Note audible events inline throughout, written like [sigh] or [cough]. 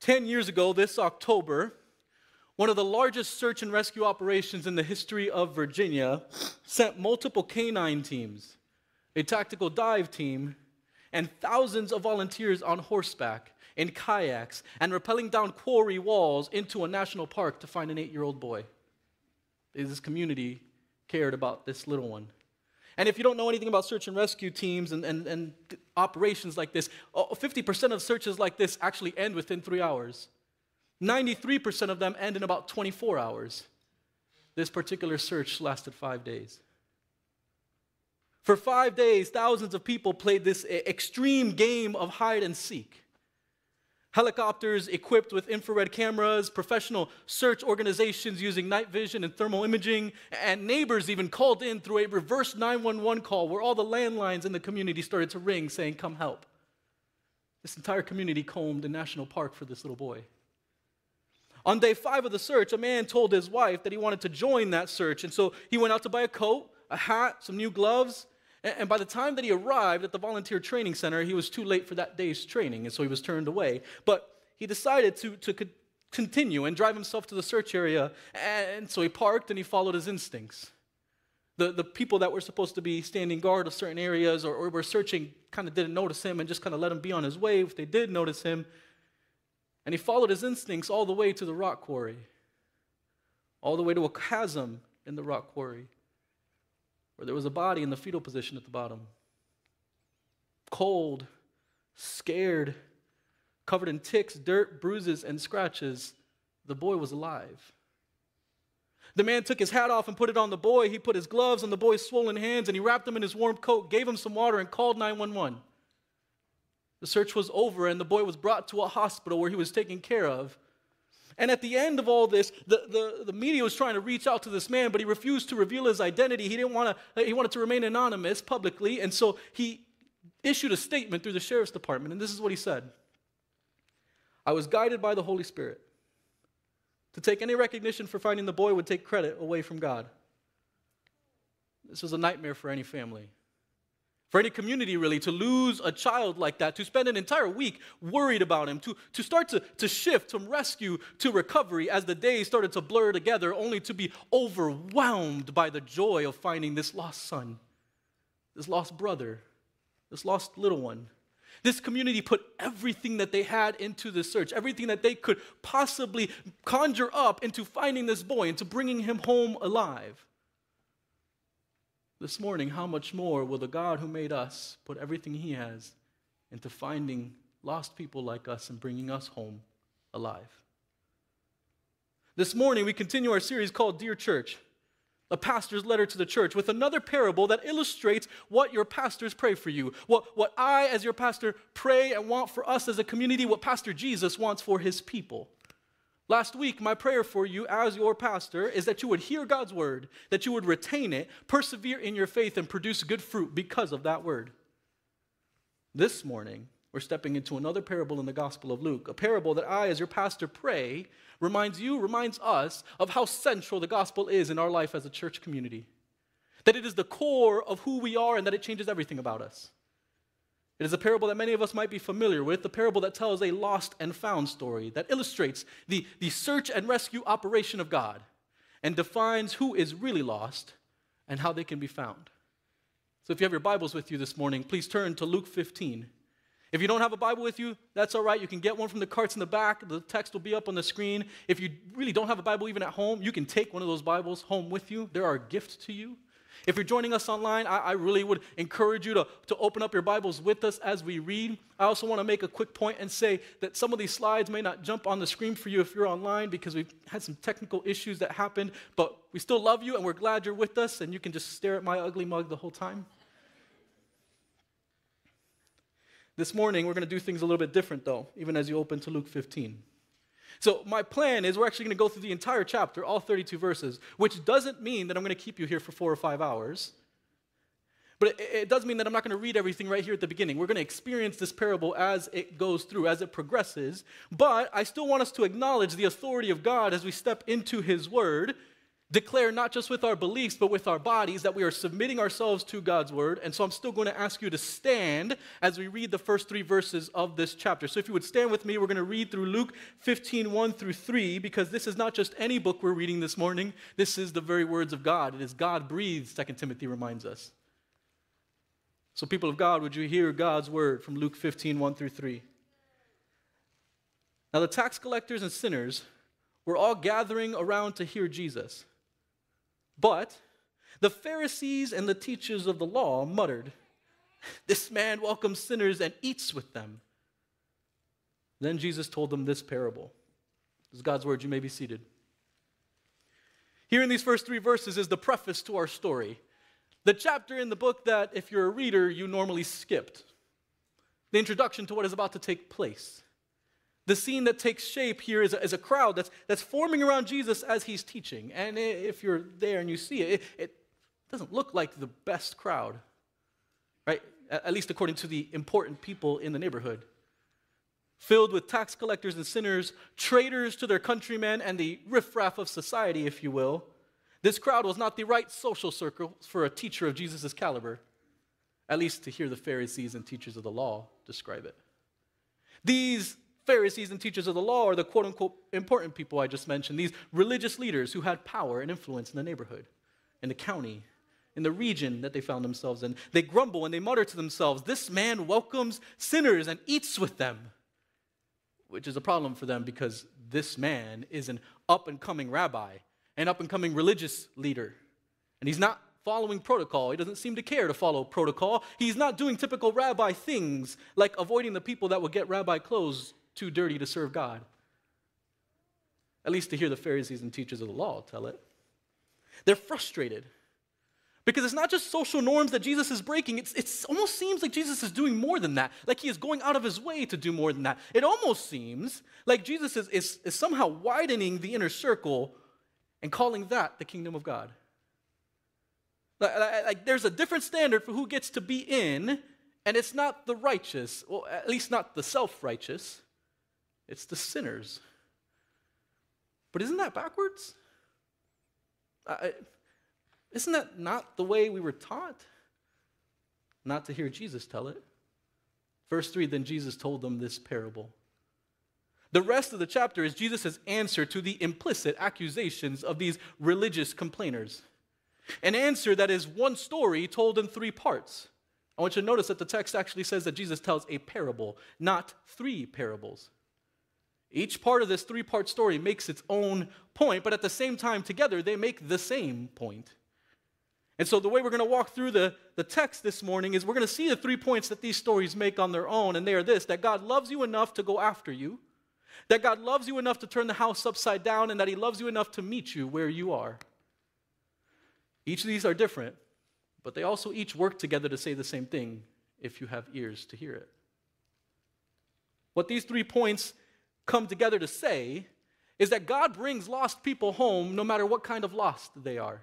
10 years ago, this October, one of the largest search and rescue operations in the history of Virginia sent multiple canine teams, a tactical dive team, and thousands of volunteers on horseback, in kayaks, and rappelling down quarry walls into a national park to find an eight year old boy. This community cared about this little one. And if you don't know anything about search and rescue teams and, and, and operations like this, 50% of searches like this actually end within three hours. 93% of them end in about 24 hours. This particular search lasted five days. For five days, thousands of people played this extreme game of hide and seek. Helicopters equipped with infrared cameras, professional search organizations using night vision and thermal imaging, and neighbors even called in through a reverse 911 call where all the landlines in the community started to ring saying, Come help. This entire community combed the national park for this little boy. On day five of the search, a man told his wife that he wanted to join that search. And so he went out to buy a coat, a hat, some new gloves. And by the time that he arrived at the volunteer training center, he was too late for that day's training. And so he was turned away. But he decided to, to continue and drive himself to the search area. And so he parked and he followed his instincts. The, the people that were supposed to be standing guard of certain areas or, or were searching kind of didn't notice him and just kind of let him be on his way. If they did notice him, and he followed his instincts all the way to the rock quarry, all the way to a chasm in the rock quarry, where there was a body in the fetal position at the bottom. Cold, scared, covered in ticks, dirt, bruises, and scratches, the boy was alive. The man took his hat off and put it on the boy. He put his gloves on the boy's swollen hands and he wrapped him in his warm coat, gave him some water, and called 911. The search was over, and the boy was brought to a hospital where he was taken care of. And at the end of all this, the, the, the media was trying to reach out to this man, but he refused to reveal his identity. He didn't want to, he wanted to remain anonymous publicly, and so he issued a statement through the sheriff's department, and this is what he said I was guided by the Holy Spirit. To take any recognition for finding the boy would take credit away from God. This was a nightmare for any family for any community really to lose a child like that, to spend an entire week worried about him, to, to start to, to shift from rescue to recovery as the days started to blur together, only to be overwhelmed by the joy of finding this lost son, this lost brother, this lost little one. This community put everything that they had into the search, everything that they could possibly conjure up into finding this boy, into bringing him home alive this morning, how much more will the God who made us put everything he has into finding lost people like us and bringing us home alive? This morning, we continue our series called Dear Church, a pastor's letter to the church, with another parable that illustrates what your pastors pray for you, what, what I, as your pastor, pray and want for us as a community, what Pastor Jesus wants for his people. Last week, my prayer for you as your pastor is that you would hear God's word, that you would retain it, persevere in your faith, and produce good fruit because of that word. This morning, we're stepping into another parable in the Gospel of Luke, a parable that I, as your pastor, pray reminds you, reminds us of how central the gospel is in our life as a church community. That it is the core of who we are and that it changes everything about us. It is a parable that many of us might be familiar with, the parable that tells a lost and found story that illustrates the, the search and rescue operation of God and defines who is really lost and how they can be found. So if you have your Bibles with you this morning, please turn to Luke 15. If you don't have a Bible with you, that's all right. You can get one from the carts in the back. The text will be up on the screen. If you really don't have a Bible even at home, you can take one of those Bibles home with you. They're our gift to you. If you're joining us online, I, I, really would encourage you to, to open up your Bibles with us as we read. I also want to make a quick point and say that some of these slides may not jump on the screen for you if you're online because we've had some technical issues that happened, but we still love you and we're glad you're with us and you can just stare at my ugly mug the whole time. This morning, we're going to do things a little bit different, though, even as you open to Luke 15. So, my plan is we're actually going to go through the entire chapter, all 32 verses, which doesn't mean that I'm going to keep you here for four or five hours. But it, it does mean that I'm not going to read everything right here at the beginning. We're going to experience this parable as it goes through, as it progresses. But I still want us to acknowledge the authority of God as we step into His Word declare not just with our beliefs, but with our bodies that we are submitting ourselves to God's word. And so I'm still going to ask you to stand as we read the first three verses of this chapter. So if you would stand with me, we're going to read through Luke 15, 1 through 3, because this is not just any book we're reading this morning. This is the very words of God. It is God breathed, 2 Timothy reminds us. So, people of God, would you hear God's word from Luke 15, 1 through 3? Now, the tax collectors and sinners were all gathering around to hear Jesus. But the Pharisees and the teachers of the law muttered, This man welcomes sinners and eats with them. Then Jesus told them this parable. This is God's word. You may be seated. Here in these first three verses is the preface to our story. The chapter in the book that, if you're a reader, you normally skipped. The introduction to what is about to take place. The scene that takes shape here is a, is a crowd that's, that's forming around Jesus as he's teaching. And if you're there and you see it, it, it doesn't look like the best crowd, right? At least according to the important people in the neighborhood. Filled with tax collectors and sinners, traitors to their countrymen, and the riffraff of society, if you will. This crowd was not the right social circle for a teacher of Jesus' caliber, at least to hear the Pharisees and teachers of the law describe it. These Pharisees and teachers of the law are the quote unquote important people I just mentioned, these religious leaders who had power and influence in the neighborhood, in the county, in the region that they found themselves in. They grumble and they mutter to themselves, This man welcomes sinners and eats with them, which is a problem for them because this man is an up and coming rabbi, an up and coming religious leader. And he's not following protocol. He doesn't seem to care to follow protocol. He's not doing typical rabbi things like avoiding the people that would get rabbi clothes too dirty to serve God. At least to hear the Pharisees and teachers of the law tell it. They're frustrated because it's not just social norms that Jesus is breaking, it almost seems like Jesus is doing more than that, like he is going out of his way to do more than that. It almost seems like Jesus is, is, is somehow widening the inner circle and calling that the kingdom of God. Like, like, there's a different standard for who gets to be in, and it's not the righteous, well, at least not the self righteous it's the sinners. But isn't that backwards? Uh, isn't that not the way we were taught? Not to hear Jesus tell it. Verse 3 Then Jesus told them this parable. The rest of the chapter is Jesus' answer to the implicit accusations of these religious complainers. An answer that is one story told in three parts. I want you to notice that the text actually says that Jesus tells a parable, not three parables. Each part of this three part story makes its own point, but at the same time, together, they make the same point. And so, the way we're going to walk through the, the text this morning is we're going to see the three points that these stories make on their own, and they are this that God loves you enough to go after you, that God loves you enough to turn the house upside down, and that He loves you enough to meet you where you are. Each of these are different, but they also each work together to say the same thing if you have ears to hear it. What these three points come together to say is that God brings lost people home no matter what kind of lost they are.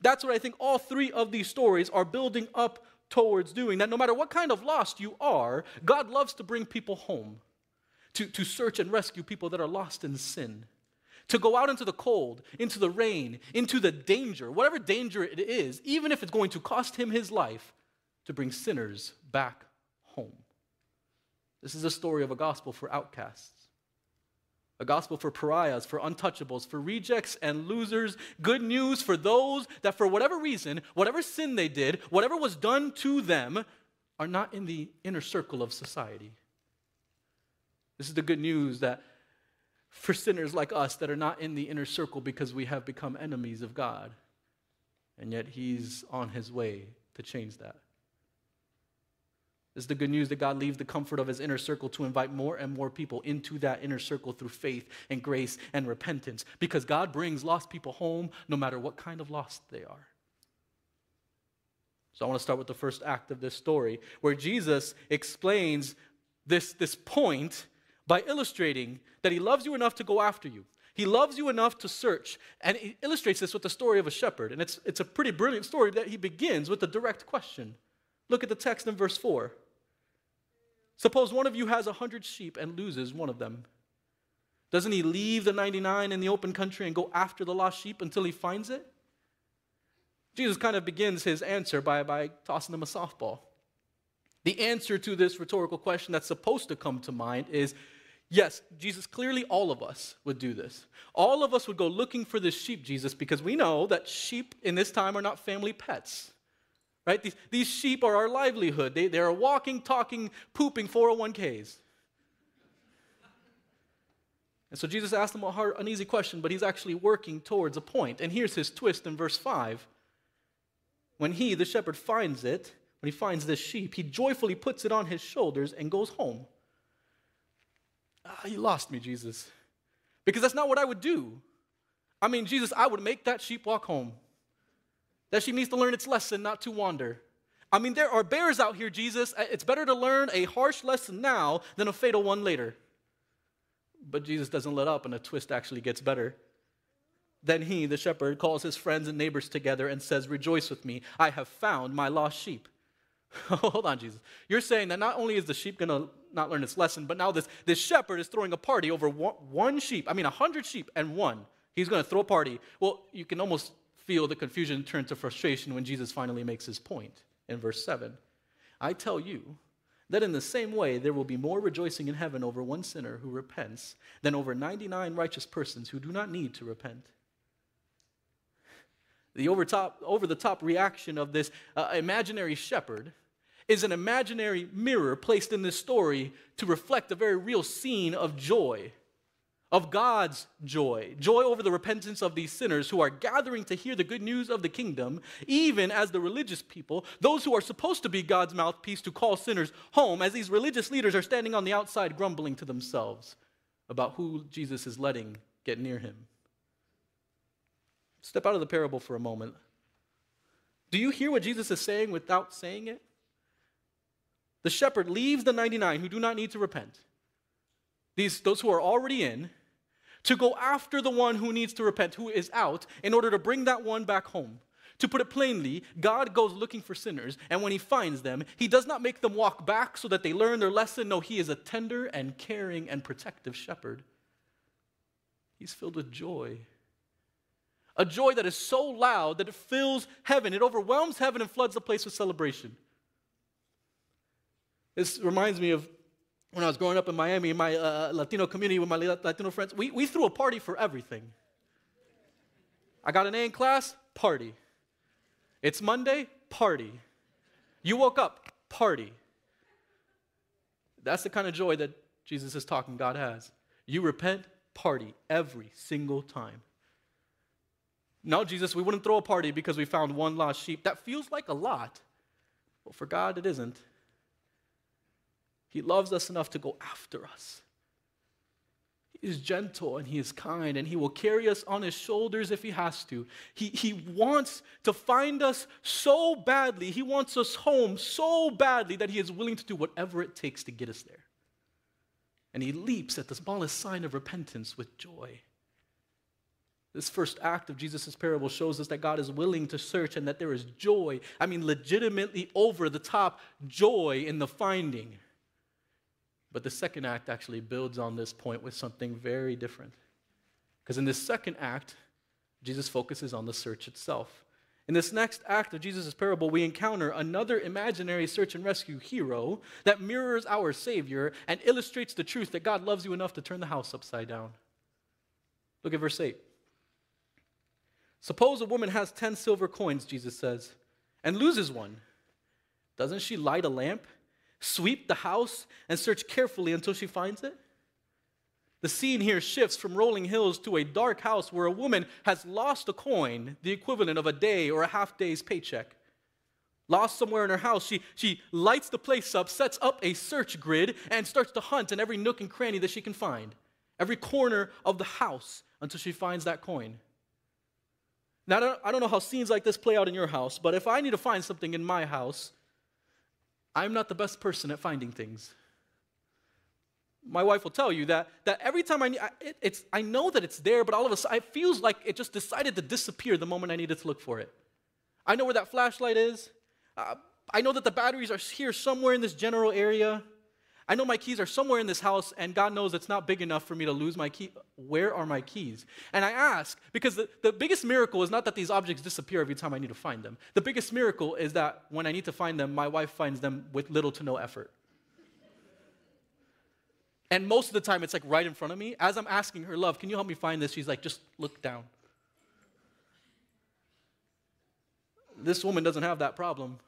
That's what I think all three of these stories are building up towards doing. That no matter what kind of lost you are, God loves to bring people home, to, to search and rescue people that are lost in sin, to go out into the cold, into the rain, into the danger, whatever danger it is, even if it's going to cost him his life, to bring sinners back. This is a story of a gospel for outcasts, a gospel for pariahs, for untouchables, for rejects and losers. Good news for those that, for whatever reason, whatever sin they did, whatever was done to them, are not in the inner circle of society. This is the good news that for sinners like us that are not in the inner circle because we have become enemies of God. And yet He's on His way to change that. This is the good news that God leaves the comfort of his inner circle to invite more and more people into that inner circle through faith and grace and repentance because God brings lost people home no matter what kind of lost they are. So I want to start with the first act of this story where Jesus explains this, this point by illustrating that he loves you enough to go after you. He loves you enough to search. And he illustrates this with the story of a shepherd. And it's, it's a pretty brilliant story that he begins with a direct question. Look at the text in verse 4. Suppose one of you has a hundred sheep and loses one of them. Doesn't he leave the 99 in the open country and go after the lost sheep until he finds it? Jesus kind of begins his answer by, by tossing them a softball. The answer to this rhetorical question that's supposed to come to mind is yes, Jesus, clearly all of us would do this. All of us would go looking for this sheep, Jesus, because we know that sheep in this time are not family pets. Right? These, these sheep are our livelihood. They, they are walking, talking, pooping 401ks. And so Jesus asked them a hard, an easy question, but he's actually working towards a point. And here's his twist in verse 5. When he, the shepherd, finds it, when he finds this sheep, he joyfully puts it on his shoulders and goes home. Ah, you lost me, Jesus. Because that's not what I would do. I mean, Jesus, I would make that sheep walk home. That she needs to learn its lesson, not to wander. I mean, there are bears out here, Jesus. Uh, it's better to learn a harsh lesson now than a fatal one later. But Jesus doesn't let up, and the twist actually gets better. Then he, the shepherd, calls his friends and neighbors together and says, Rejoice with me, I have found my lost sheep. [laughs] Hold on, Jesus. You're saying that not only is the sheep going to not learn its lesson, but now this, this shepherd is throwing a party over one, one sheep. I mean, a hundred sheep and one. He's going to throw a party. Well, you can almost feel the confusion turn to frustration when Jesus finally makes his point in verse 7. I tell you, that in the same way there will be more rejoicing in heaven over one sinner who repents than over 99 righteous persons who do not need to repent. The overtop, over the top reaction of this uh, imaginary shepherd is an imaginary mirror placed in this story to reflect a very real scene of joy of God's joy, joy over the repentance of these sinners who are gathering to hear the good news of the kingdom, even as the religious people, those who are supposed to be God's mouthpiece to call sinners home, as these religious leaders are standing on the outside grumbling to themselves about who Jesus is letting get near him. Step out of the parable for a moment. Do you hear what Jesus is saying without saying it? The shepherd leaves the 99 who do not need to repent. These, those who are already in, to go after the one who needs to repent, who is out, in order to bring that one back home. To put it plainly, God goes looking for sinners, and when he finds them, he does not make them walk back so that they learn their lesson. No, he is a tender and caring and protective shepherd. He's filled with joy. A joy that is so loud that it fills heaven, it overwhelms heaven and floods the place with celebration. This reminds me of when I was growing up in Miami, in my uh, Latino community with my Latino friends, we, we threw a party for everything. I got an A in class, party. It's Monday, party. You woke up, party. That's the kind of joy that Jesus is talking God has. You repent, party every single time. No, Jesus, we wouldn't throw a party because we found one lost sheep. That feels like a lot. But for God, it isn't. He loves us enough to go after us. He is gentle and he is kind and he will carry us on his shoulders if he has to. He, he wants to find us so badly. He wants us home so badly that he is willing to do whatever it takes to get us there. And he leaps at the smallest sign of repentance with joy. This first act of Jesus' parable shows us that God is willing to search and that there is joy. I mean, legitimately over the top joy in the finding. But the second act actually builds on this point with something very different. Because in this second act, Jesus focuses on the search itself. In this next act of Jesus' parable, we encounter another imaginary search and rescue hero that mirrors our Savior and illustrates the truth that God loves you enough to turn the house upside down. Look at verse 8. Suppose a woman has 10 silver coins, Jesus says, and loses one. Doesn't she light a lamp? Sweep the house, and search carefully until she finds it? The scene here shifts from rolling hills to a dark house where a woman has lost a coin, the equivalent of a day or a half day's paycheck. Lost somewhere in her house, she, she lights the place up, sets up a search grid, and starts to hunt in every nook and cranny that she can find, every corner of the house until she finds that coin. Now, I don't, I don't know how scenes like this play out in your house, but if I need to find something in my house, I'm not the best person at finding things. My wife will tell you that, that every time I, it, it's, I know that it's there, but all of a sudden it feels like it just decided to disappear the moment I needed to look for it. I know where that flashlight is. Uh, I know that the batteries are here somewhere in this general area. I know my keys are somewhere in this house, and God knows it's not big enough for me to lose my key. Where are my keys? And I ask, because the, the biggest miracle is not that these objects disappear every time I need to find them. The biggest miracle is that when I need to find them, my wife finds them with little to no effort. And most of the time, it's like right in front of me. As I'm asking her, Love, can you help me find this? She's like, Just look down. This woman doesn't have that problem.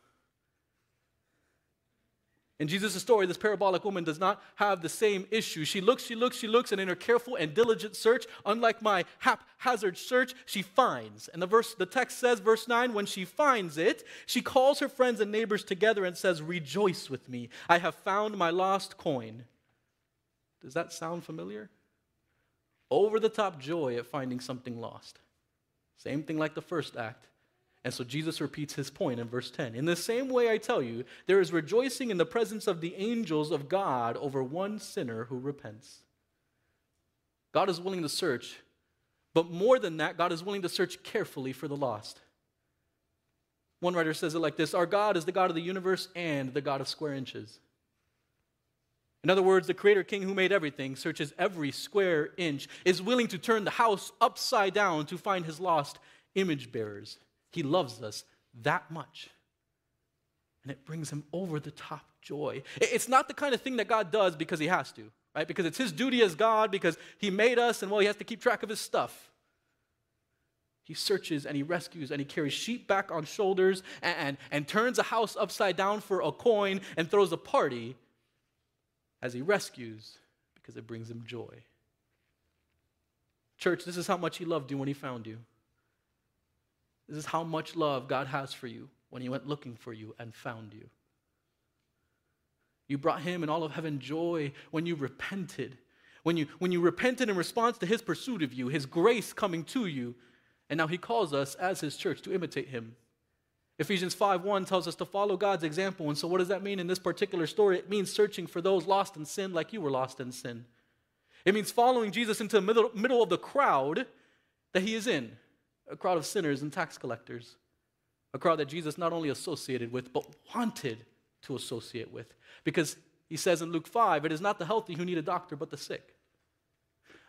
In Jesus' story, this parabolic woman does not have the same issue. She looks, she looks, she looks, and in her careful and diligent search, unlike my haphazard search, she finds. And the verse, the text says, verse 9, when she finds it, she calls her friends and neighbors together and says, Rejoice with me. I have found my lost coin. Does that sound familiar? Over the top joy at finding something lost. Same thing like the first act. And so Jesus repeats his point in verse 10. In the same way, I tell you, there is rejoicing in the presence of the angels of God over one sinner who repents. God is willing to search, but more than that, God is willing to search carefully for the lost. One writer says it like this Our God is the God of the universe and the God of square inches. In other words, the creator king who made everything searches every square inch, is willing to turn the house upside down to find his lost image bearers. He loves us that much. And it brings him over the top joy. It's not the kind of thing that God does because he has to, right? Because it's his duty as God, because he made us, and well, he has to keep track of his stuff. He searches and he rescues and he carries sheep back on shoulders and, and, and turns a house upside down for a coin and throws a party as he rescues because it brings him joy. Church, this is how much he loved you when he found you. This is how much love God has for you when He went looking for you and found you. You brought Him and all of heaven joy when you repented. When you, when you repented in response to His pursuit of you, His grace coming to you. And now He calls us as His church to imitate Him. Ephesians 5:1 tells us to follow God's example. And so what does that mean in this particular story? It means searching for those lost in sin like you were lost in sin. It means following Jesus into the middle, middle of the crowd that he is in a crowd of sinners and tax collectors, a crowd that Jesus not only associated with, but wanted to associate with. Because he says in Luke 5, it is not the healthy who need a doctor, but the sick.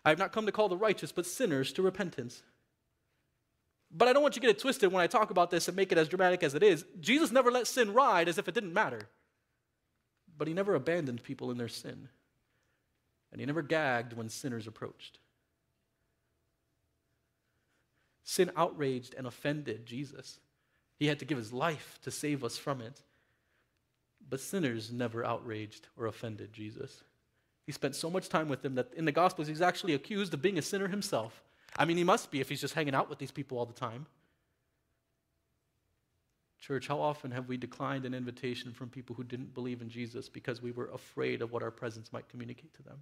I have not come to call the righteous, but sinners to repentance. But I don't want you to get it twisted when I talk about this and make it as dramatic as it is. Jesus never let sin ride as if it didn't matter. But he never abandoned people in their sin. And he never gagged when sinners approached. Sin outraged and offended Jesus. He had to give his life to save us from it. But sinners never outraged or offended Jesus. He spent so much time with them that in the Gospels he's actually accused of being a sinner himself. I mean, he must be if he's just hanging out with these people all the time. Church, how often have we declined an invitation from people who didn't believe in Jesus because we were afraid of what our presence might communicate to them?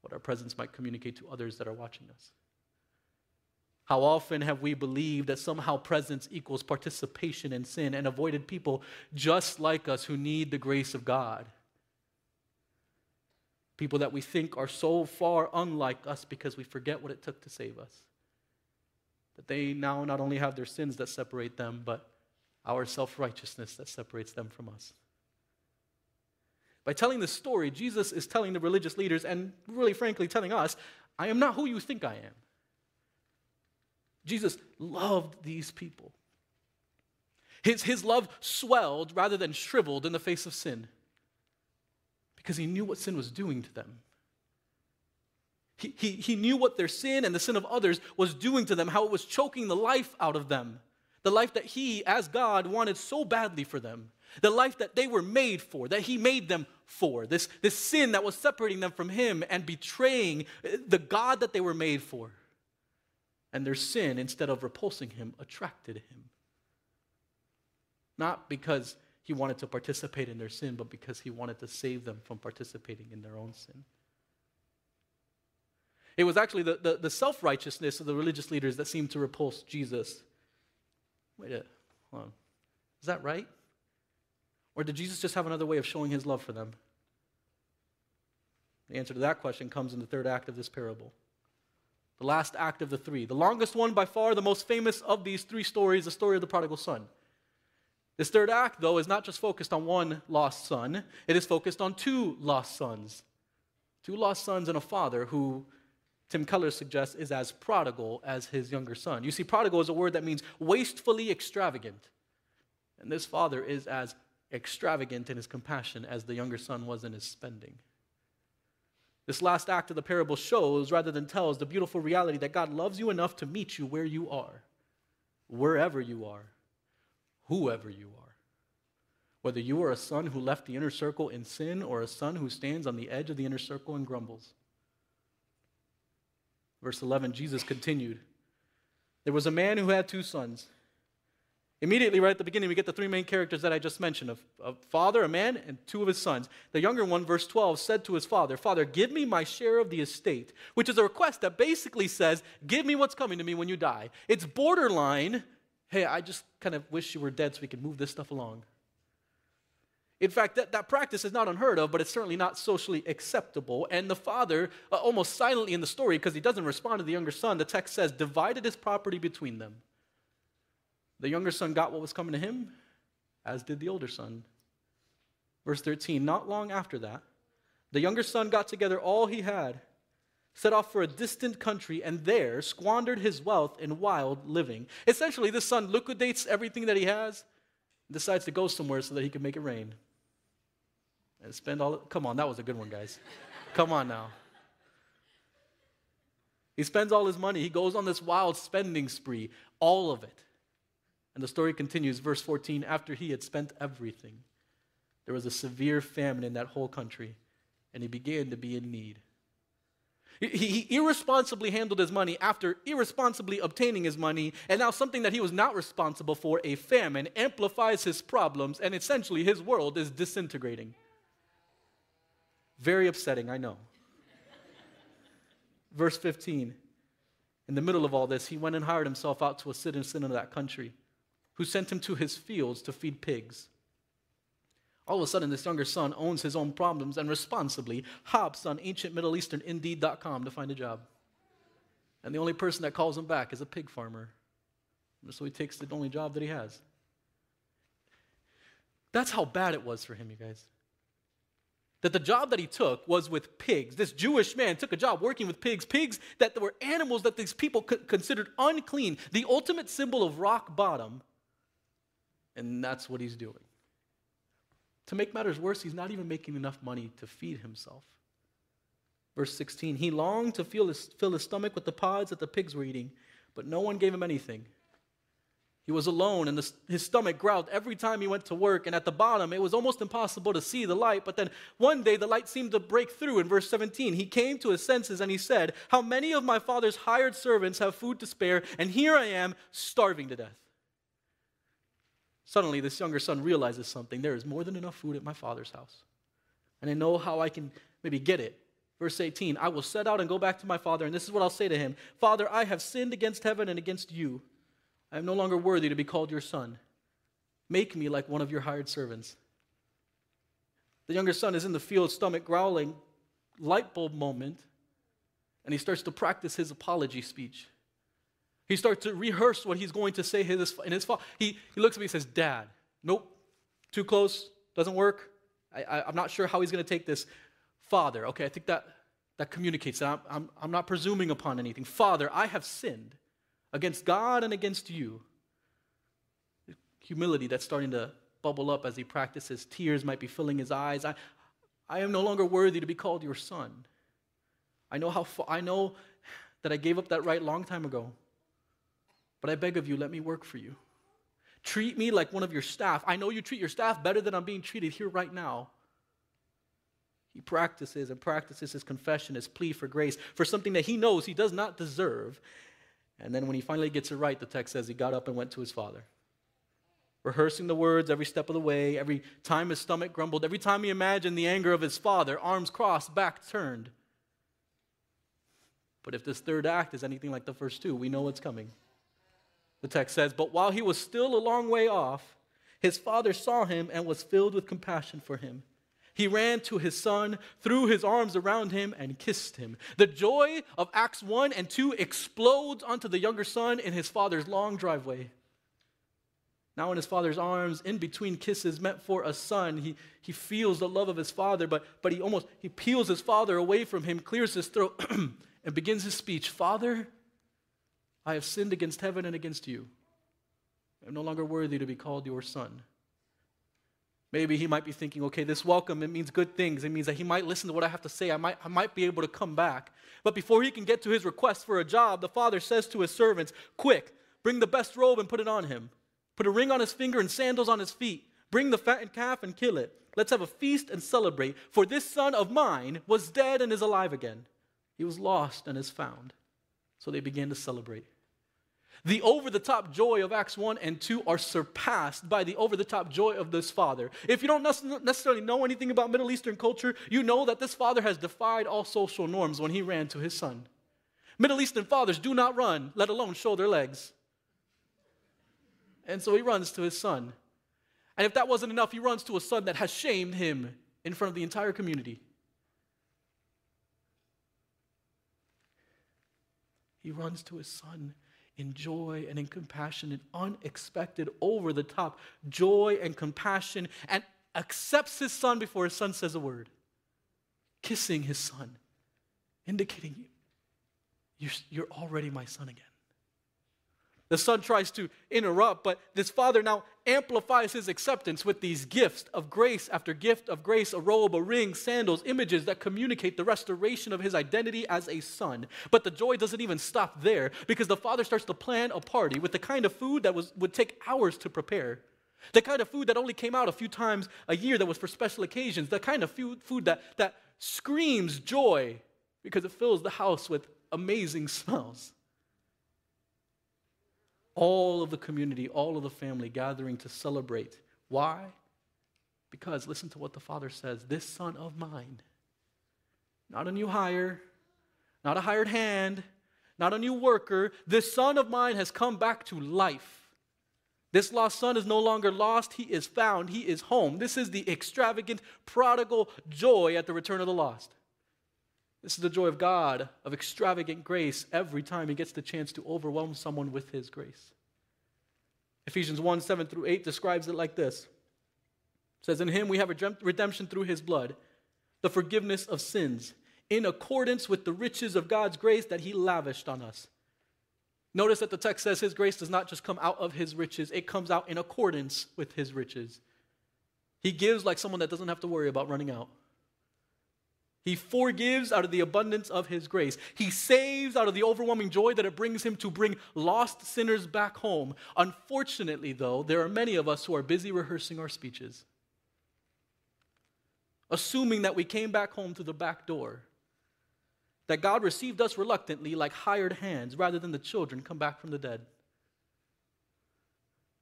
What our presence might communicate to others that are watching us? How often have we believed that somehow presence equals participation in sin and avoided people just like us who need the grace of God? People that we think are so far unlike us because we forget what it took to save us. That they now not only have their sins that separate them, but our self righteousness that separates them from us. By telling this story, Jesus is telling the religious leaders, and really frankly telling us, I am not who you think I am. Jesus loved these people. His, his love swelled rather than shriveled in the face of sin because he knew what sin was doing to them. He, he, he knew what their sin and the sin of others was doing to them, how it was choking the life out of them. The life that he, as God, wanted so badly for them. The life that they were made for, that he made them for. This, this sin that was separating them from him and betraying the God that they were made for and their sin, instead of repulsing him, attracted him. Not because he wanted to participate in their sin, but because he wanted to save them from participating in their own sin. It was actually the, the, the self righteousness of the religious leaders that seemed to repulse Jesus. Wait a hold on. Is that right? Or did Jesus just have another way of showing his love for them? The answer to that question comes in the third act of this parable the last act of the three. The longest one by far, the most famous of these three stories, the story of the prodigal son. This third act, though, is not just focused on one lost son, it is focused on two lost sons. Two lost sons and a father who Tim Keller suggests is as prodigal as his younger son. You see, prodigal is a word that means wastefully extravagant. And this father is as extravagant in his compassion as the younger son was in his spending. This last act of the parable shows, rather than tells, the beautiful reality that God loves you enough to meet you where you are, wherever you are, whoever you are. Whether you are a son who left the inner circle in sin or a son who stands on the edge of the inner circle and grumbles. Verse 11, Jesus continued There was a man who had two sons. Immediately, right at the beginning, we get the three main characters that I just mentioned a, father, a man, and two of his sons. The younger one, verse 12, said to his father, Father, give me my share of the estate, which is a request that basically says, Give me what's coming to me when you die. It's borderline, hey, I just kind of wish you were dead so we could move this stuff along. In fact, that, that practice is not unheard of, but it's certainly not socially acceptable. And the father, uh, almost silently in the story, because he doesn't respond to the younger son, the text says, divided his property between them. The younger son got what was coming to him, as did the older son. Verse 13 Not long after that, the younger son got together all he had, set off for a distant country, and there squandered his wealth in wild living. Essentially, the son liquidates everything that he has, decides to go somewhere so that he can make it rain and spend all. Come on, that was a good one, guys. [laughs] Come on now. He spends all his money. He goes on this wild spending spree, all of it. And the story continues, verse 14. After he had spent everything, there was a severe famine in that whole country, and he began to be in need. He, he, irresponsibly handled his money after irresponsibly obtaining his money, and now something that he was not responsible for, a famine, amplifies his problems, and essentially his world is disintegrating. Very upsetting, I know. Verse 15. In the middle of all this, he went and hired himself out to a citizen of that country who sent him to his fields to feed pigs. All of a sudden, this younger son owns his own problems and responsibly hops on ancient Middle Eastern Indeed.com to find a job. And the only person that calls him back is a pig farmer. So he takes the only job that he has. That's how bad it was for him, you guys that the job that he took was with pigs. This Jewish man took a job working with pigs, pigs that were animals that these people considered unclean, the ultimate symbol of rock bottom. And that's what he's doing. To make matters worse, he's not even making enough money to feed himself. Verse 16 He longed to fill his, fill his stomach with the pods that the pigs were eating, but no one gave him anything. He was alone, and the, his stomach growled every time he went to work. And at the bottom, it was almost impossible to see the light. But then one day, the light seemed to break through. In verse 17, he came to his senses and he said, How many of my father's hired servants have food to spare, and here I am, starving to death? Suddenly, this younger son realizes something. There is more than enough food at my father's house. And I know how I can maybe get it. Verse 18 I will set out and go back to my father, and this is what I'll say to him Father, I have sinned against heaven and against you. I am no longer worthy to be called your son. Make me like one of your hired servants. The younger son is in the field, stomach growling, light bulb moment, and he starts to practice his apology speech. He starts to rehearse what he's going to say in his, his he, he looks at me and says, Dad, nope, too close, doesn't work. I, I, am not sure how he's going to take this. Father, okay, I think that, that communicates that. I'm, I'm, I'm not presuming upon anything. Father, I have sinned against God and against you. Humility that's starting to bubble up as he practices. Tears might be filling his eyes. I, I am no longer worthy to be called your son. I know how I know that I gave up that right long time ago. But I beg of you, let me work for you. Treat me like one of your staff. I know you treat your staff better than I'm being treated here right now. He practices and practices his confession, his plea for grace, for something that he knows he does not deserve. And then when he finally gets it right, the text says he got up and went to his father. Rehearsing the words every step of the way, every time his stomach grumbled, every time he imagined the anger of his father, arms crossed, back turned. But if this third act is anything like the first two, we know what's coming. The text says, But while he was still a long way off, his father saw him and was filled with compassion for him. He ran to his son, threw his arms around him, and kissed him. The joy of Acts 1 and 2 explodes onto the younger son in his father's long driveway. Now in his father's arms, in between kisses meant for a son, he, he feels the love of his father, but, but he almost he peels his father away from him, clears his throat, [clears throat] and begins his speech. Father, I have sinned against heaven and against you. I am no longer worthy to be called your son. Maybe he might be thinking, okay, this welcome, it means good things. It means that he might listen to what I have to say. I might, I might be able to come back. But before he can get to his request for a job, the father says to his servants, Quick, bring the best robe and put it on him. Put a ring on his finger and sandals on his feet. Bring the fattened calf and kill it. Let's have a feast and celebrate. For this son of mine was dead and is alive again. He was lost and is found. So they began to celebrate. The over the top joy of Acts 1 and 2 are surpassed by the over the top joy of this father. If you don't necessarily know anything about Middle Eastern culture, you know that this father has defied all social norms when he ran to his son. Middle Eastern fathers do not run, let alone show their legs. And so he runs to his son. And if that wasn't enough, he runs to a son that has shamed him in front of the entire community. He runs to his son in joy and in compassion, and unexpected, over the top joy and compassion, and accepts his son before his son says a word, kissing his son, indicating, You're, you're already my son again. The son tries to interrupt, but this father now amplifies his acceptance with these gifts of grace after gift of grace a robe, a ring, sandals, images that communicate the restoration of his identity as a son. But the joy doesn't even stop there because the father starts to plan a party with the kind of food that was, would take hours to prepare. The kind of food that only came out a few times a year that was for special occasions. The kind of food that, that screams joy because it fills the house with amazing smells all of the community, all of the family gathering to celebrate. Why? Because listen to what the father says this son of mine, not a new hire, not a hired hand, not a new worker, this son of mine has come back to life. This lost son is no longer lost, he is found, he is home. This is the extravagant, prodigal joy at the return of the lost. This is the joy of God, of extravagant grace, every time he gets the chance to overwhelm someone with his grace. Ephesians 1 7 through 8 describes it like this it says, In him we have redemption through his blood, the forgiveness of sins, in accordance with the riches of God's grace that he lavished on us. Notice that the text says his grace does not just come out of his riches, it comes out in accordance with his riches. He gives like someone that doesn't have to worry about running out. He forgives out of the abundance of his grace. He saves out of the overwhelming joy that it brings him to bring lost sinners back home. Unfortunately, though, there are many of us who are busy rehearsing our speeches, assuming that we came back home through the back door, that God received us reluctantly like hired hands rather than the children come back from the dead.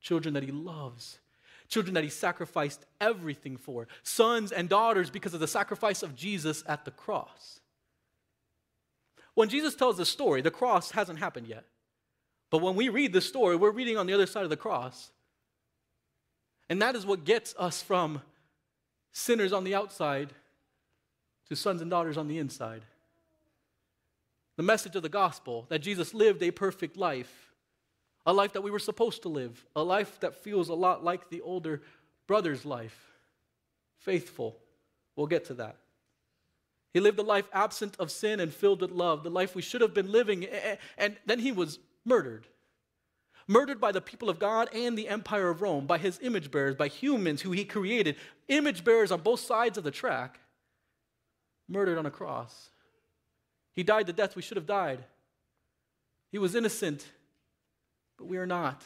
Children that he loves children that he sacrificed everything for, sons and daughters because of the sacrifice of Jesus at the cross. When Jesus tells the story, the cross hasn't happened yet. But when we read the story, we're reading on the other side of the cross. And that is what gets us from sinners on the outside to sons and daughters on the inside. The message of the gospel that Jesus lived a perfect life a life that we were supposed to live, a life that feels a lot like the older brother's life. Faithful. We'll get to that. He lived a life absent of sin and filled with love, the life we should have been living, and then he was murdered. Murdered by the people of God and the empire of Rome, by his image bearers, by humans who he created, image bearers on both sides of the track, murdered on a cross. He died the death we should have died. He was innocent but we are not.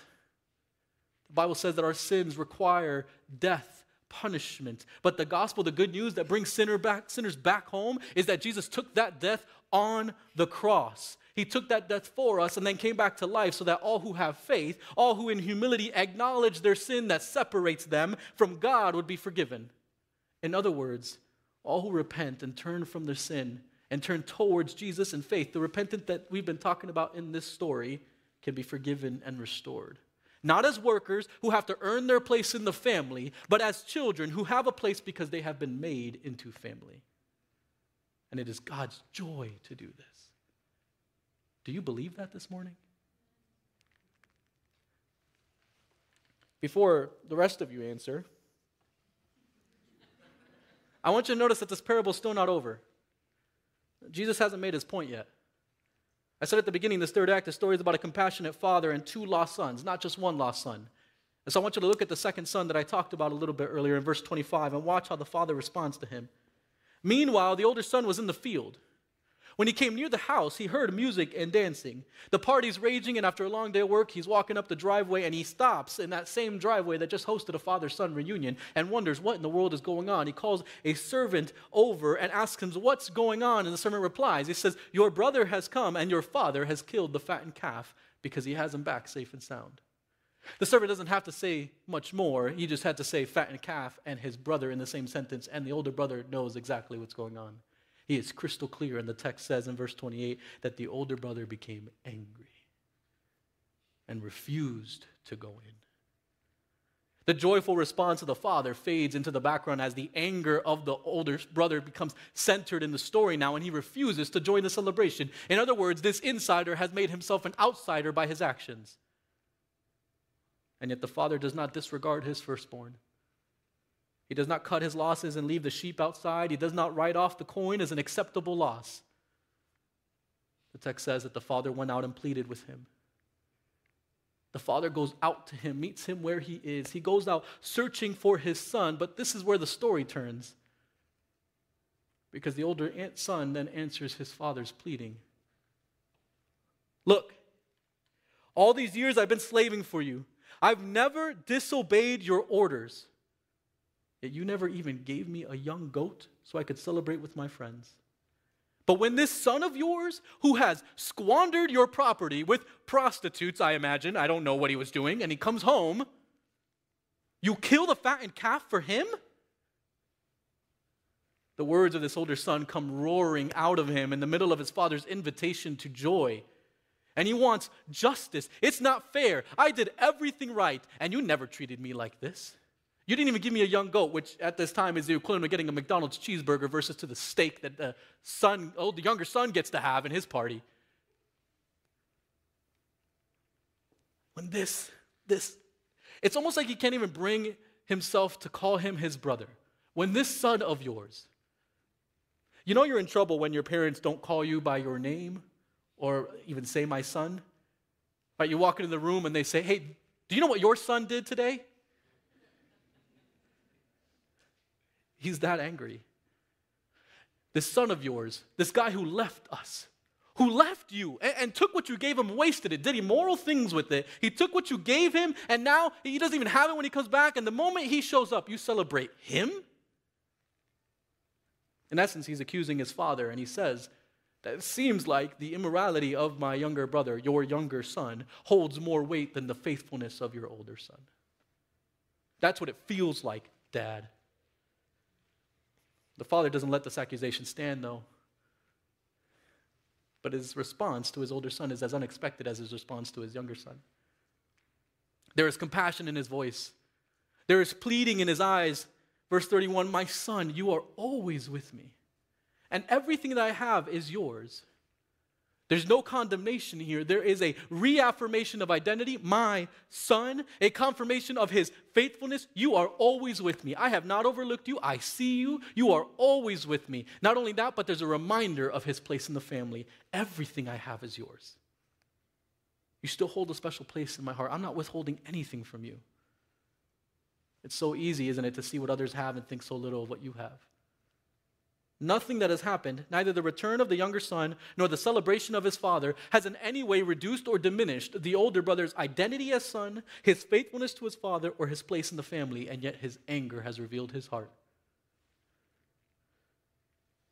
The Bible says that our sins require death, punishment. But the gospel, the good news that brings sinner back, sinners back home, is that Jesus took that death on the cross. He took that death for us and then came back to life so that all who have faith, all who in humility acknowledge their sin that separates them from God, would be forgiven. In other words, all who repent and turn from their sin and turn towards Jesus in faith, the repentant that we've been talking about in this story, can be forgiven and restored. Not as workers who have to earn their place in the family, but as children who have a place because they have been made into family. And it is God's joy to do this. Do you believe that this morning? Before the rest of you answer, I want you to notice that this parable is still not over. Jesus hasn't made his point yet. I said at the beginning, this third act, the story is about a compassionate father and two lost sons, not just one lost son. And so I want you to look at the second son that I talked about a little bit earlier in verse 25 and watch how the father responds to him. Meanwhile, the older son was in the field. When he came near the house, he heard music and dancing. The party's raging, and after a long day of work, he's walking up the driveway and he stops in that same driveway that just hosted a father son reunion and wonders what in the world is going on. He calls a servant over and asks him, What's going on? And the servant replies, He says, Your brother has come, and your father has killed the fattened calf because he has him back safe and sound. The servant doesn't have to say much more. He just had to say fattened calf and his brother in the same sentence, and the older brother knows exactly what's going on. He is crystal clear, and the text says in verse 28 that the older brother became angry and refused to go in. The joyful response of the father fades into the background as the anger of the older brother becomes centered in the story now, and he refuses to join the celebration. In other words, this insider has made himself an outsider by his actions. And yet the father does not disregard his firstborn. He does not cut his losses and leave the sheep outside. He does not write off the coin as an acceptable loss. The text says that the father went out and pleaded with him. The father goes out to him, meets him where he is. He goes out searching for his son, but this is where the story turns. Because the older son then answers his father's pleading Look, all these years I've been slaving for you. I've never disobeyed your orders. Yet you never even gave me a young goat so I could celebrate with my friends. But when this son of yours, who has squandered your property with prostitutes, I imagine, I don't know what he was doing, and he comes home, you kill the fattened calf for him? The words of this older son come roaring out of him in the middle of his father's invitation to joy. And he wants justice. It's not fair. I did everything right, and you never treated me like this. You didn't even give me a young goat, which at this time is the equivalent of getting a McDonald's cheeseburger versus to the steak that the son, oh, the younger son gets to have in his party. When this, this, it's almost like he can't even bring himself to call him his brother. When this son of yours, you know you're in trouble when your parents don't call you by your name or even say my son. Right? You walk into the room and they say, hey, do you know what your son did today? He's that angry. This son of yours, this guy who left us, who left you and, and, took what you gave him, wasted it, did immoral things with it. He took what you gave him, and now he doesn't even have it when he comes back. And the moment he shows up, you celebrate him. In essence, he's accusing his father, and he says that it seems like the immorality of my younger brother, your younger son, holds more weight than the faithfulness of your older son. That's what it feels like, Dad. The father doesn't let this accusation stand, though. But his response to his older son is as unexpected as his response to his younger son. There is compassion in his voice, there is pleading in his eyes. Verse 31 My son, you are always with me, and everything that I have is yours. There's no condemnation here. There is a reaffirmation of identity. My son, a confirmation of his faithfulness. You are always with me. I have not overlooked you. I see you. You are always with me. Not only that, but there's a reminder of his place in the family. Everything I have is yours. You still hold a special place in my heart. I'm not withholding anything from you. It's so easy, isn't it, to see what others have and think so little of what you have. Nothing that has happened, neither the return of the younger son nor the celebration of his father, has in any way reduced or diminished the older brother's identity as son, his faithfulness to his father, or his place in the family, and yet his anger has revealed his heart.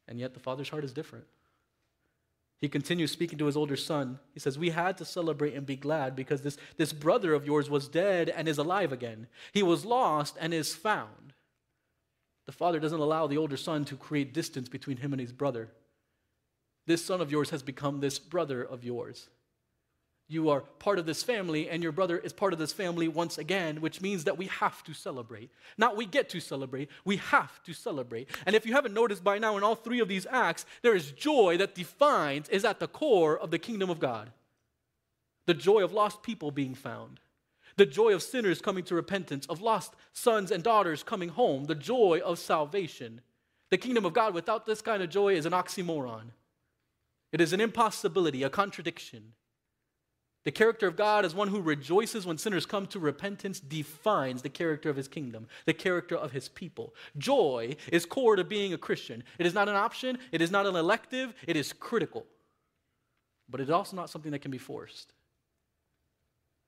And yet the father's heart is different. He continues speaking to his older son. He says, We had to celebrate and be glad because this, this brother of yours was dead and is alive again. He was lost and is found. The father doesn't allow the older son to create distance between him and his brother. This son of yours has become this brother of yours. You are part of this family, and your brother is part of this family once again, which means that we have to celebrate. Not we get to celebrate, we have to celebrate. And if you haven't noticed by now, in all three of these acts, there is joy that defines, is at the core of the kingdom of God. The joy of lost people being found, the joy of sinners coming to repentance, of lost sons and daughters coming home, the joy of salvation. The kingdom of God without this kind of joy is an oxymoron. It is an impossibility, a contradiction. The character of God as one who rejoices when sinners come to repentance defines the character of his kingdom, the character of his people. Joy is core to being a Christian. It is not an option, it is not an elective, it is critical. But it is also not something that can be forced.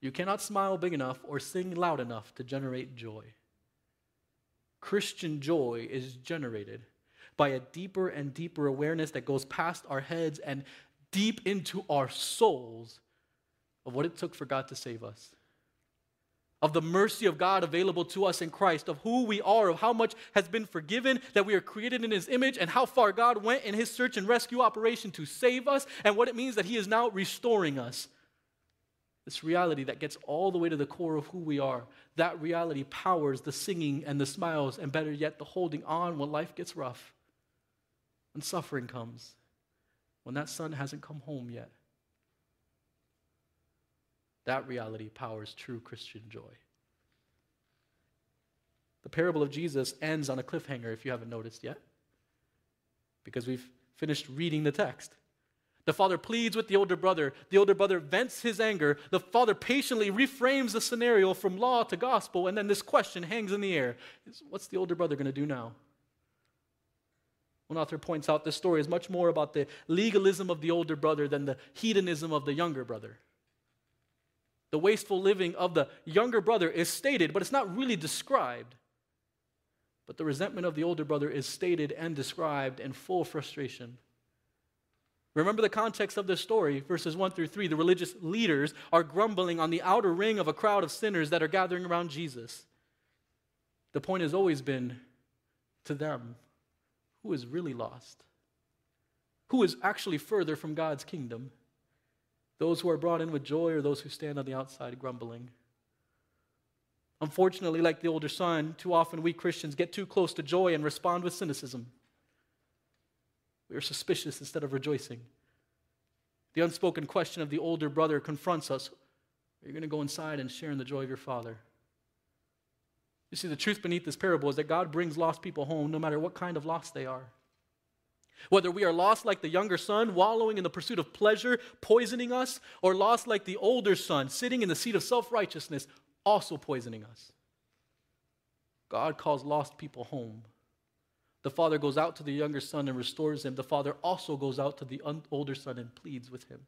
You cannot smile big enough or sing loud enough to generate joy. Christian joy is generated by a deeper and deeper awareness that goes past our heads and deep into our souls of what it took for God to save us, of the mercy of God available to us in Christ, of who we are, of how much has been forgiven, that we are created in His image, and how far God went in His search and rescue operation to save us, and what it means that He is now restoring us. This reality that gets all the way to the core of who we are. That reality powers the singing and the smiles, and better yet, the holding on when life gets rough, when suffering comes, when that son hasn't come home yet. That reality powers true Christian joy. The parable of Jesus ends on a cliffhanger, if you haven't noticed yet, because we've finished reading the text. The father pleads with the older brother. The older brother vents his anger. The father patiently reframes the scenario from law to gospel, and then this question hangs in the air What's the older brother going to do now? One author points out this story is much more about the legalism of the older brother than the hedonism of the younger brother. The wasteful living of the younger brother is stated, but it's not really described. But the resentment of the older brother is stated and described in full frustration. Remember the context of this story, verses 1 through 3. The religious leaders are grumbling on the outer ring of a crowd of sinners that are gathering around Jesus. The point has always been to them who is really lost? Who is actually further from God's kingdom? Those who are brought in with joy or those who stand on the outside grumbling. Unfortunately, like the older son, too often we Christians get too close to joy and respond with cynicism. We are suspicious instead of rejoicing. The unspoken question of the older brother confronts us Are you going to go inside and share in the joy of your father? You see, the truth beneath this parable is that God brings lost people home no matter what kind of loss they are. Whether we are lost like the younger son, wallowing in the pursuit of pleasure, poisoning us, or lost like the older son, sitting in the seat of self righteousness, also poisoning us. God calls lost people home. The father goes out to the younger son and restores him. The father also goes out to the older son and pleads with him.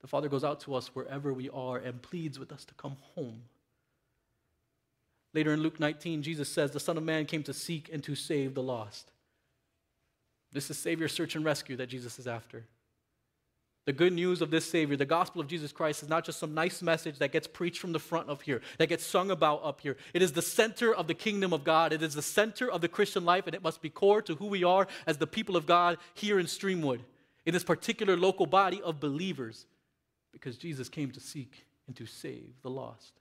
The father goes out to us wherever we are and pleads with us to come home. Later in Luke 19, Jesus says, The Son of Man came to seek and to save the lost. This is Savior search and rescue that Jesus is after. The good news of this Savior, the gospel of Jesus Christ, is not just some nice message that gets preached from the front up here, that gets sung about up here. It is the center of the kingdom of God. It is the center of the Christian life, and it must be core to who we are as the people of God here in Streamwood, in this particular local body of believers, because Jesus came to seek and to save the lost.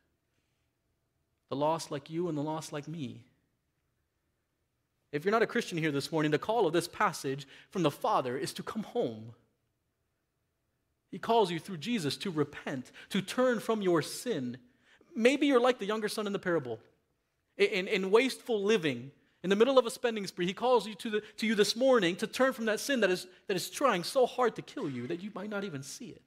The lost like you and the lost like me. If you're not a Christian here this morning, the call of this passage from the Father is to come home. He calls you through Jesus to repent, to turn from your sin. Maybe you're like the younger son in the parable. In, in wasteful living, in the middle of a spending spree, he calls you to, the, to you this morning to turn from that sin that is, that is trying so hard to kill you that you might not even see it,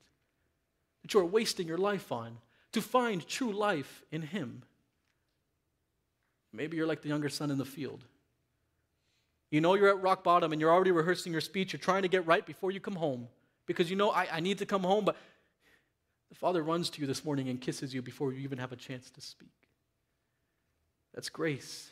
that you are wasting your life on, to find true life in him. Maybe you're like the younger son in the field. You know you're at rock bottom and you're already rehearsing your speech. You're trying to get right before you come home because you know, I, I need to come home, but the Father runs to you this morning and kisses you before you even have a chance to speak. That's grace.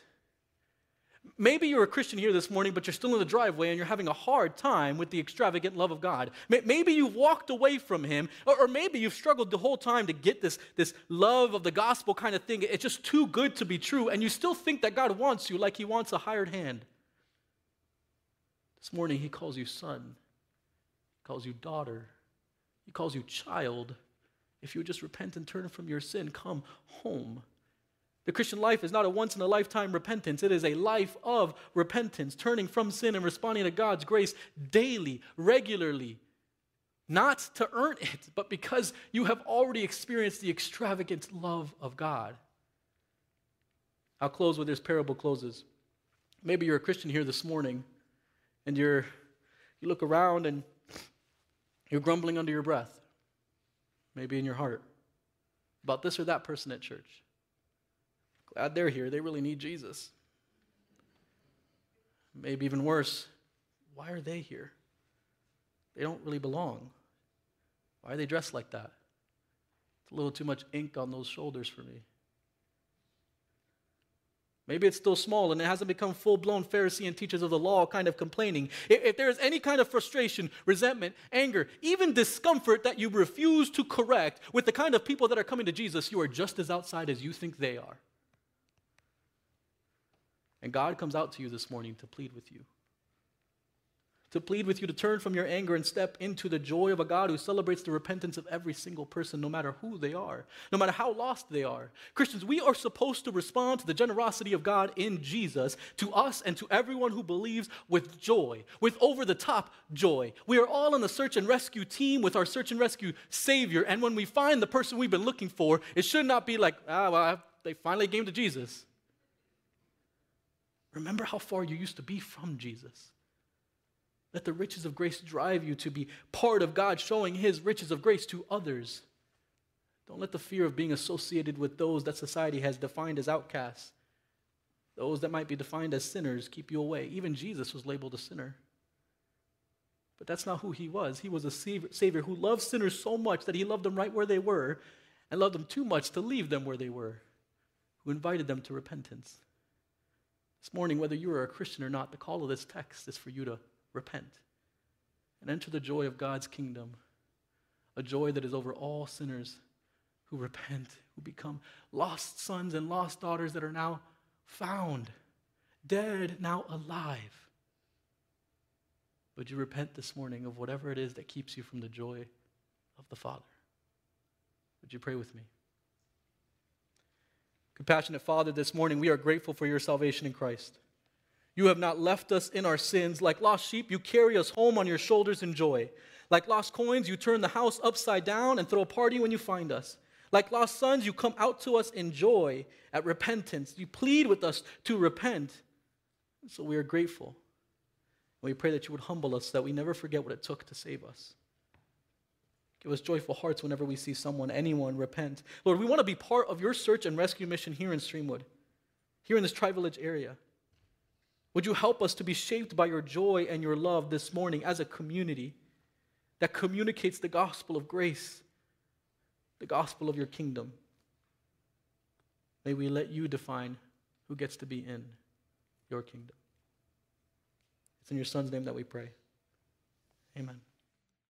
Maybe you're a Christian here this morning, but you're still in the driveway and you're having a hard time with the extravagant love of God. Maybe you've walked away from Him, or maybe you've struggled the whole time to get this, this love of the gospel kind of thing. It's just too good to be true, and you still think that God wants you like He wants a hired hand. This morning, he calls you son, calls you daughter, he calls you child. If you just repent and turn from your sin, come home. The Christian life is not a once in a lifetime repentance. It is a life of repentance, turning from sin and responding to God's grace daily, regularly, not to earn it, but because you have already experienced the extravagant love of God. I'll close with this parable closes. Maybe you're a Christian here this morning and you're you look around and you're grumbling under your breath. Maybe in your heart about this or that person at church. Glad they're here. They really need Jesus. Maybe even worse, why are they here? They don't really belong. Why are they dressed like that? It's a little too much ink on those shoulders for me. Maybe it's still small and it hasn't become full blown Pharisee and teachers of the law kind of complaining. If, if there is any kind of frustration, resentment, anger, even discomfort that you refuse to correct with the kind of people that are coming to Jesus, you are just as outside as you think they are. And God comes out to you this morning to plead with you to plead with you to turn from your anger and step into the joy of a God who celebrates the repentance of every single person, no matter who they are, no matter how lost they are. Christians, we are supposed to respond to the generosity of God in Jesus to us and to everyone who believes with joy, with over the top joy. We are all on the search and rescue team with our search and rescue Savior, and when we find the person we've been looking for, it should not be like, ah, well, they finally came to Jesus. Remember how far you used to be from Jesus. Let the riches of grace drive you to be part of God showing his riches of grace to others. Don't let the fear of being associated with those that society has defined as outcasts, those that might be defined as sinners, keep you away. Even Jesus was labeled a sinner. But that's not who he was. He was a Savior who loved sinners so much that he loved them right where they were and loved them too much to leave them where they were, who invited them to repentance. This morning, whether you are a Christian or not, the call of this text is for you to repent and enter the joy of God's kingdom, a joy that is over all sinners who repent, who become lost sons and lost daughters that are now found, dead, now alive. Would you repent this morning of whatever it is that keeps you from the joy of the Father? Would you pray with me? Compassionate Father, this morning we are grateful for your salvation in Christ. You have not left us in our sins. Like lost sheep, you carry us home on your shoulders in joy. Like lost coins, you turn the house upside down and throw a party when you find us. Like lost sons, you come out to us in joy at repentance. You plead with us to repent. So we are grateful. We pray that you would humble us, so that we never forget what it took to save us. Give us joyful hearts whenever we see someone, anyone, repent. Lord, we want to be part of your search and rescue mission here in Streamwood, here in this Tri Village area. Would you help us to be shaped by your joy and your love this morning as a community that communicates the gospel of grace, the gospel of your kingdom? May we let you define who gets to be in your kingdom. It's in your son's name that we pray. Amen.